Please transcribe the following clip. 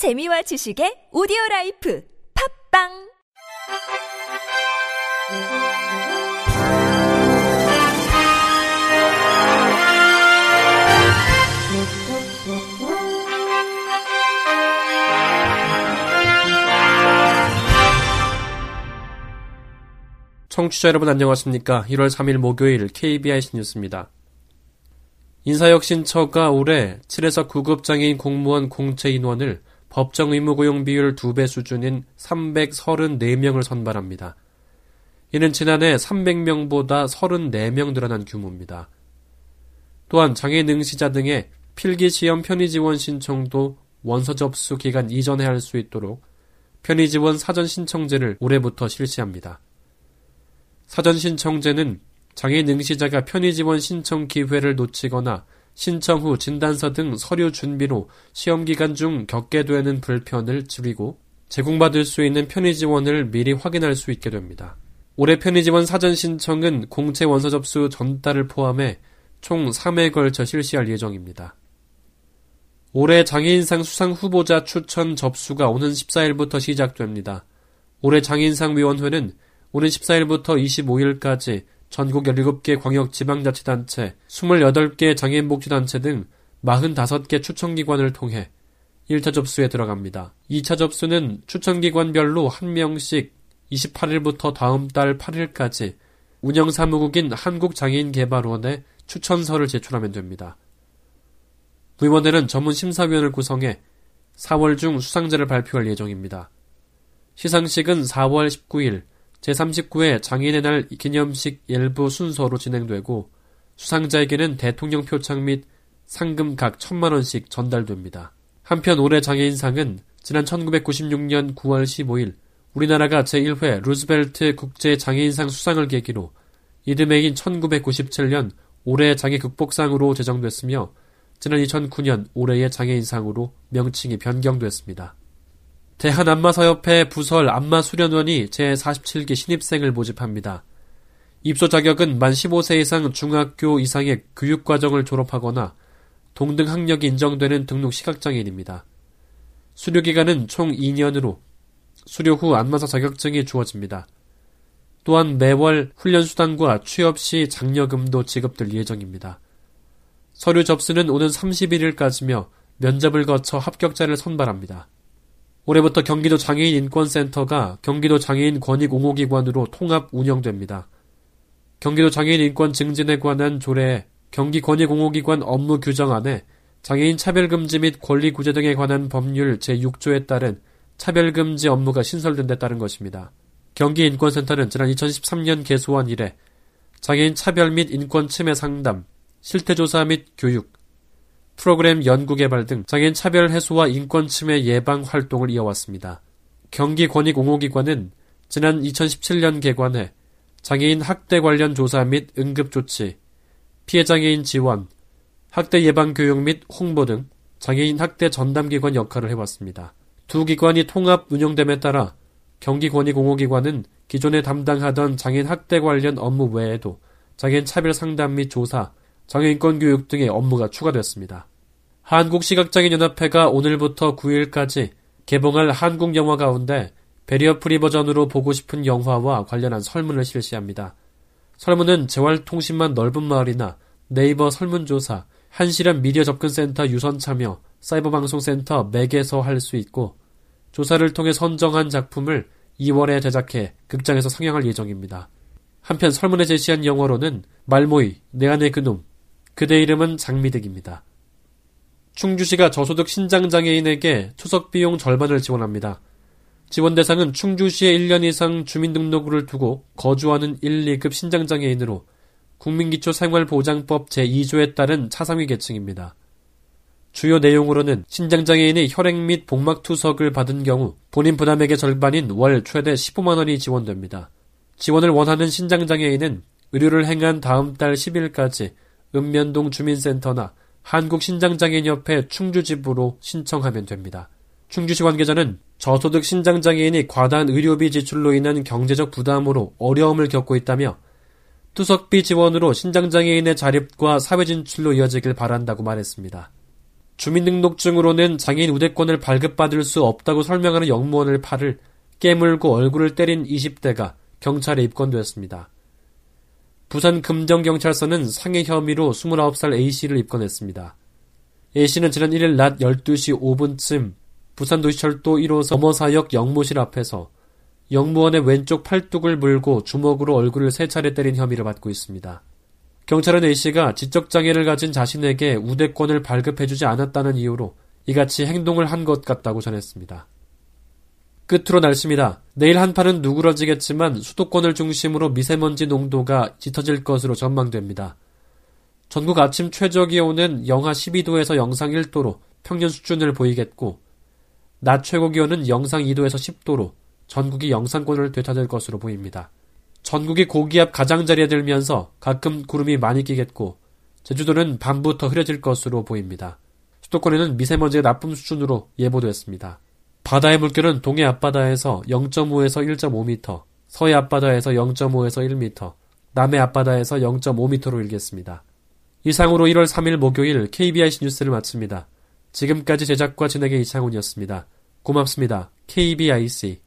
재미와 지식의 오디오 라이프 팝빵 청취자 여러분 안녕하십니까? 1월 3일 목요일 KBIC 뉴스입니다. 인사혁신처가 올해 7에서 9급 장애인 공무원 공채 인원을 법정 의무 고용 비율 2배 수준인 334명을 선발합니다. 이는 지난해 300명보다 34명 늘어난 규모입니다. 또한 장애 능시자 등의 필기 시험 편의 지원 신청도 원서 접수 기간 이전에 할 수 있도록 편의 지원 사전 신청제를 올해부터 실시합니다. 사전 신청제는 장애 능시자가 편의 지원 신청 기회를 놓치거나 신청 후 진단서 등 서류 준비로 시험 기간 중 겪게 되는 불편을 줄이고 제공받을 수 있는 편의 지원을 미리 확인할 수 있게 됩니다. 올해 편의 지원 사전 신청은 공채 원서 접수 전달을 포함해 총 3회에 걸쳐 실시할 예정입니다. 올해 장애인상 수상 후보자 추천 접수가 오는 14일부터 시작됩니다. 올해 장애인상 위원회는 오는 14일부터 25일까지 전국 17개 광역 지방자치단체, 28개 장애인복지단체 등 45개 추천기관을 통해 1차 접수에 들어갑니다. 2차 접수는 추천기관별로 1명씩 28일부터 다음 달 8일까지 운영사무국인 한국장애인개발원에 추천서를 제출하면 됩니다. 위원회는 전문 심사위원을 구성해 4월 중 수상자를 발표할 예정입니다. 시상식은 4월 19일 제39회 장인의 날 기념식 일부 순서로 진행되고 수상자에게는 대통령 표창 및 상금 각 천만 원씩 전달됩니다. 한편 올해 장애인상은 지난 1996년 9월 15일 우리나라가 제1회 루즈벨트 국제 장애인상 수상을 계기로 이듬해인 1997년 올해 장애 극복상으로 제정됐으며 지난 2009년 올해의 장애인상으로 명칭이 변경됐습니다. 대한안마사협회 부설 안마수련원이 제47기 신입생을 모집합니다. 입소 자격은 만 15세 이상 중학교 이상의 교육과정을 졸업하거나 동등 학력이 인정되는 등록 시각장애인입니다. 수료 기간은 총 2년으로 수료 후 안마사 자격증이 주어집니다. 또한 매월 훈련 수당과 취업 시 장려금도 지급될 예정입니다. 서류 접수는 오는 31일까지며 면접을 거쳐 합격자를 선발합니다. 올해부터 경기도 장애인 인권센터가 경기도 장애인 권익 옹호기관으로 통합 운영됩니다. 경기도 장애인 인권 증진에 관한 조례에 경기 권익 옹호기관 업무 규정안에 장애인 차별금지 및 권리구제 등에 관한 법률 제6조에 따른 차별금지 업무가 신설된 데 따른 것입니다. 경기인권센터는 지난 2013년 개소한 이래 장애인 차별 및 인권 침해 상담, 실태조사 및 교육, 프로그램 연구개발 등 장애인 차별 해소와 인권 침해 예방 활동을 이어왔습니다. 경기권익옹호기관은 지난 2017년 개관해 장애인 학대 관련 조사 및 응급조치, 피해장애인 지원, 학대 예방 교육 및 홍보 등 장애인 학대 전담기관 역할을 해왔습니다. 두 기관이 통합 운영됨에 따라 경기권익옹호기관은 기존에 담당하던 장애인 학대 관련 업무 외에도 장애인 차별 상담 및 조사, 장애인권 교육 등의 업무가 추가됐습니다. 한국시각장애인연합회가 오늘부터 9일까지 개봉할 한국 영화 가운데 배리어 프리 버전으로 보고 싶은 영화와 관련한 설문을 실시합니다. 설문은 재활통신망 넓은 마을이나 네이버 설문조사, 한시련 미디어 접근센터 유선 참여, 사이버방송센터 맥에서 할 수 있고 조사를 통해 선정한 작품을 2월에 제작해 극장에서 상영할 예정입니다. 한편 설문에 제시한 영어로는 말모이, 내 안의 그놈, 그대 이름은 장미득입니다. 충주시가 저소득 신장장애인에게 추석 비용 절반을 지원합니다. 지원 대상은 충주시에 1년 이상 주민등록을 두고 거주하는 1, 2급 신장장애인으로 국민기초생활보장법 제2조에 따른 차상위 계층입니다. 주요 내용으로는 신장장애인이 혈액 및 복막 투석을 받은 경우 본인 부담액의 절반인 월 최대 15만원이 지원됩니다. 지원을 원하는 신장장애인은 의료를 행한 다음 달 10일까지 읍면동 주민센터나 한국신장장애인협회 충주지부로 신청하면 됩니다. 충주시 관계자는 저소득 신장장애인이 과다한 의료비 지출로 인한 경제적 부담으로 어려움을 겪고 있다며 투석비 지원으로 신장장애인의 자립과 사회 진출로 이어지길 바란다고 말했습니다. 주민등록증으로는 장애인 우대권을 발급받을 수 없다고 설명하는 영무원을 팔을 깨물고 얼굴을 때린 20대가 경찰에 입건되었습니다. 부산 금정경찰서는 상해 혐의로 29살 A씨를 입건했습니다. A씨는 지난 1일 낮 12시 5분쯤 부산도시철도 1호선 어머사역 영무실 앞에서 영무원의 왼쪽 팔뚝을 물고 주먹으로 얼굴을 세 차례 때린 혐의를 받고 있습니다. 경찰은 A씨가 지적장애를 가진 자신에게 우대권을 발급해주지 않았다는 이유로 이같이 행동을 한 것 같다고 전했습니다. 끝으로 날씨입니다. 내일 한파는 누그러지겠지만 수도권을 중심으로 미세먼지 농도가 짙어질 것으로 전망됩니다. 전국 아침 최저 기온은 영하 12도에서 영상 1도로 평년 수준을 보이겠고, 낮 최고 기온은 영상 2도에서 10도로 전국이 영상권을 되찾을 것으로 보입니다. 전국이 고기압 가장자리에 들면서 가끔 구름이 많이 끼겠고, 제주도는 밤부터 흐려질 것으로 보입니다. 수도권에는 미세먼지가 나쁨 수준으로 예보됐습니다. 바다의 물결은 동해 앞바다에서 0.5에서 1.5m, 서해 앞바다에서 0.5에서 1m, 남해 앞바다에서 0.5m로 일겠습니다. 이상으로 1월 3일 목요일 KBIC 뉴스를 마칩니다. 지금까지 제작과 진행의 이창훈이었습니다. 고맙습니다. KBIC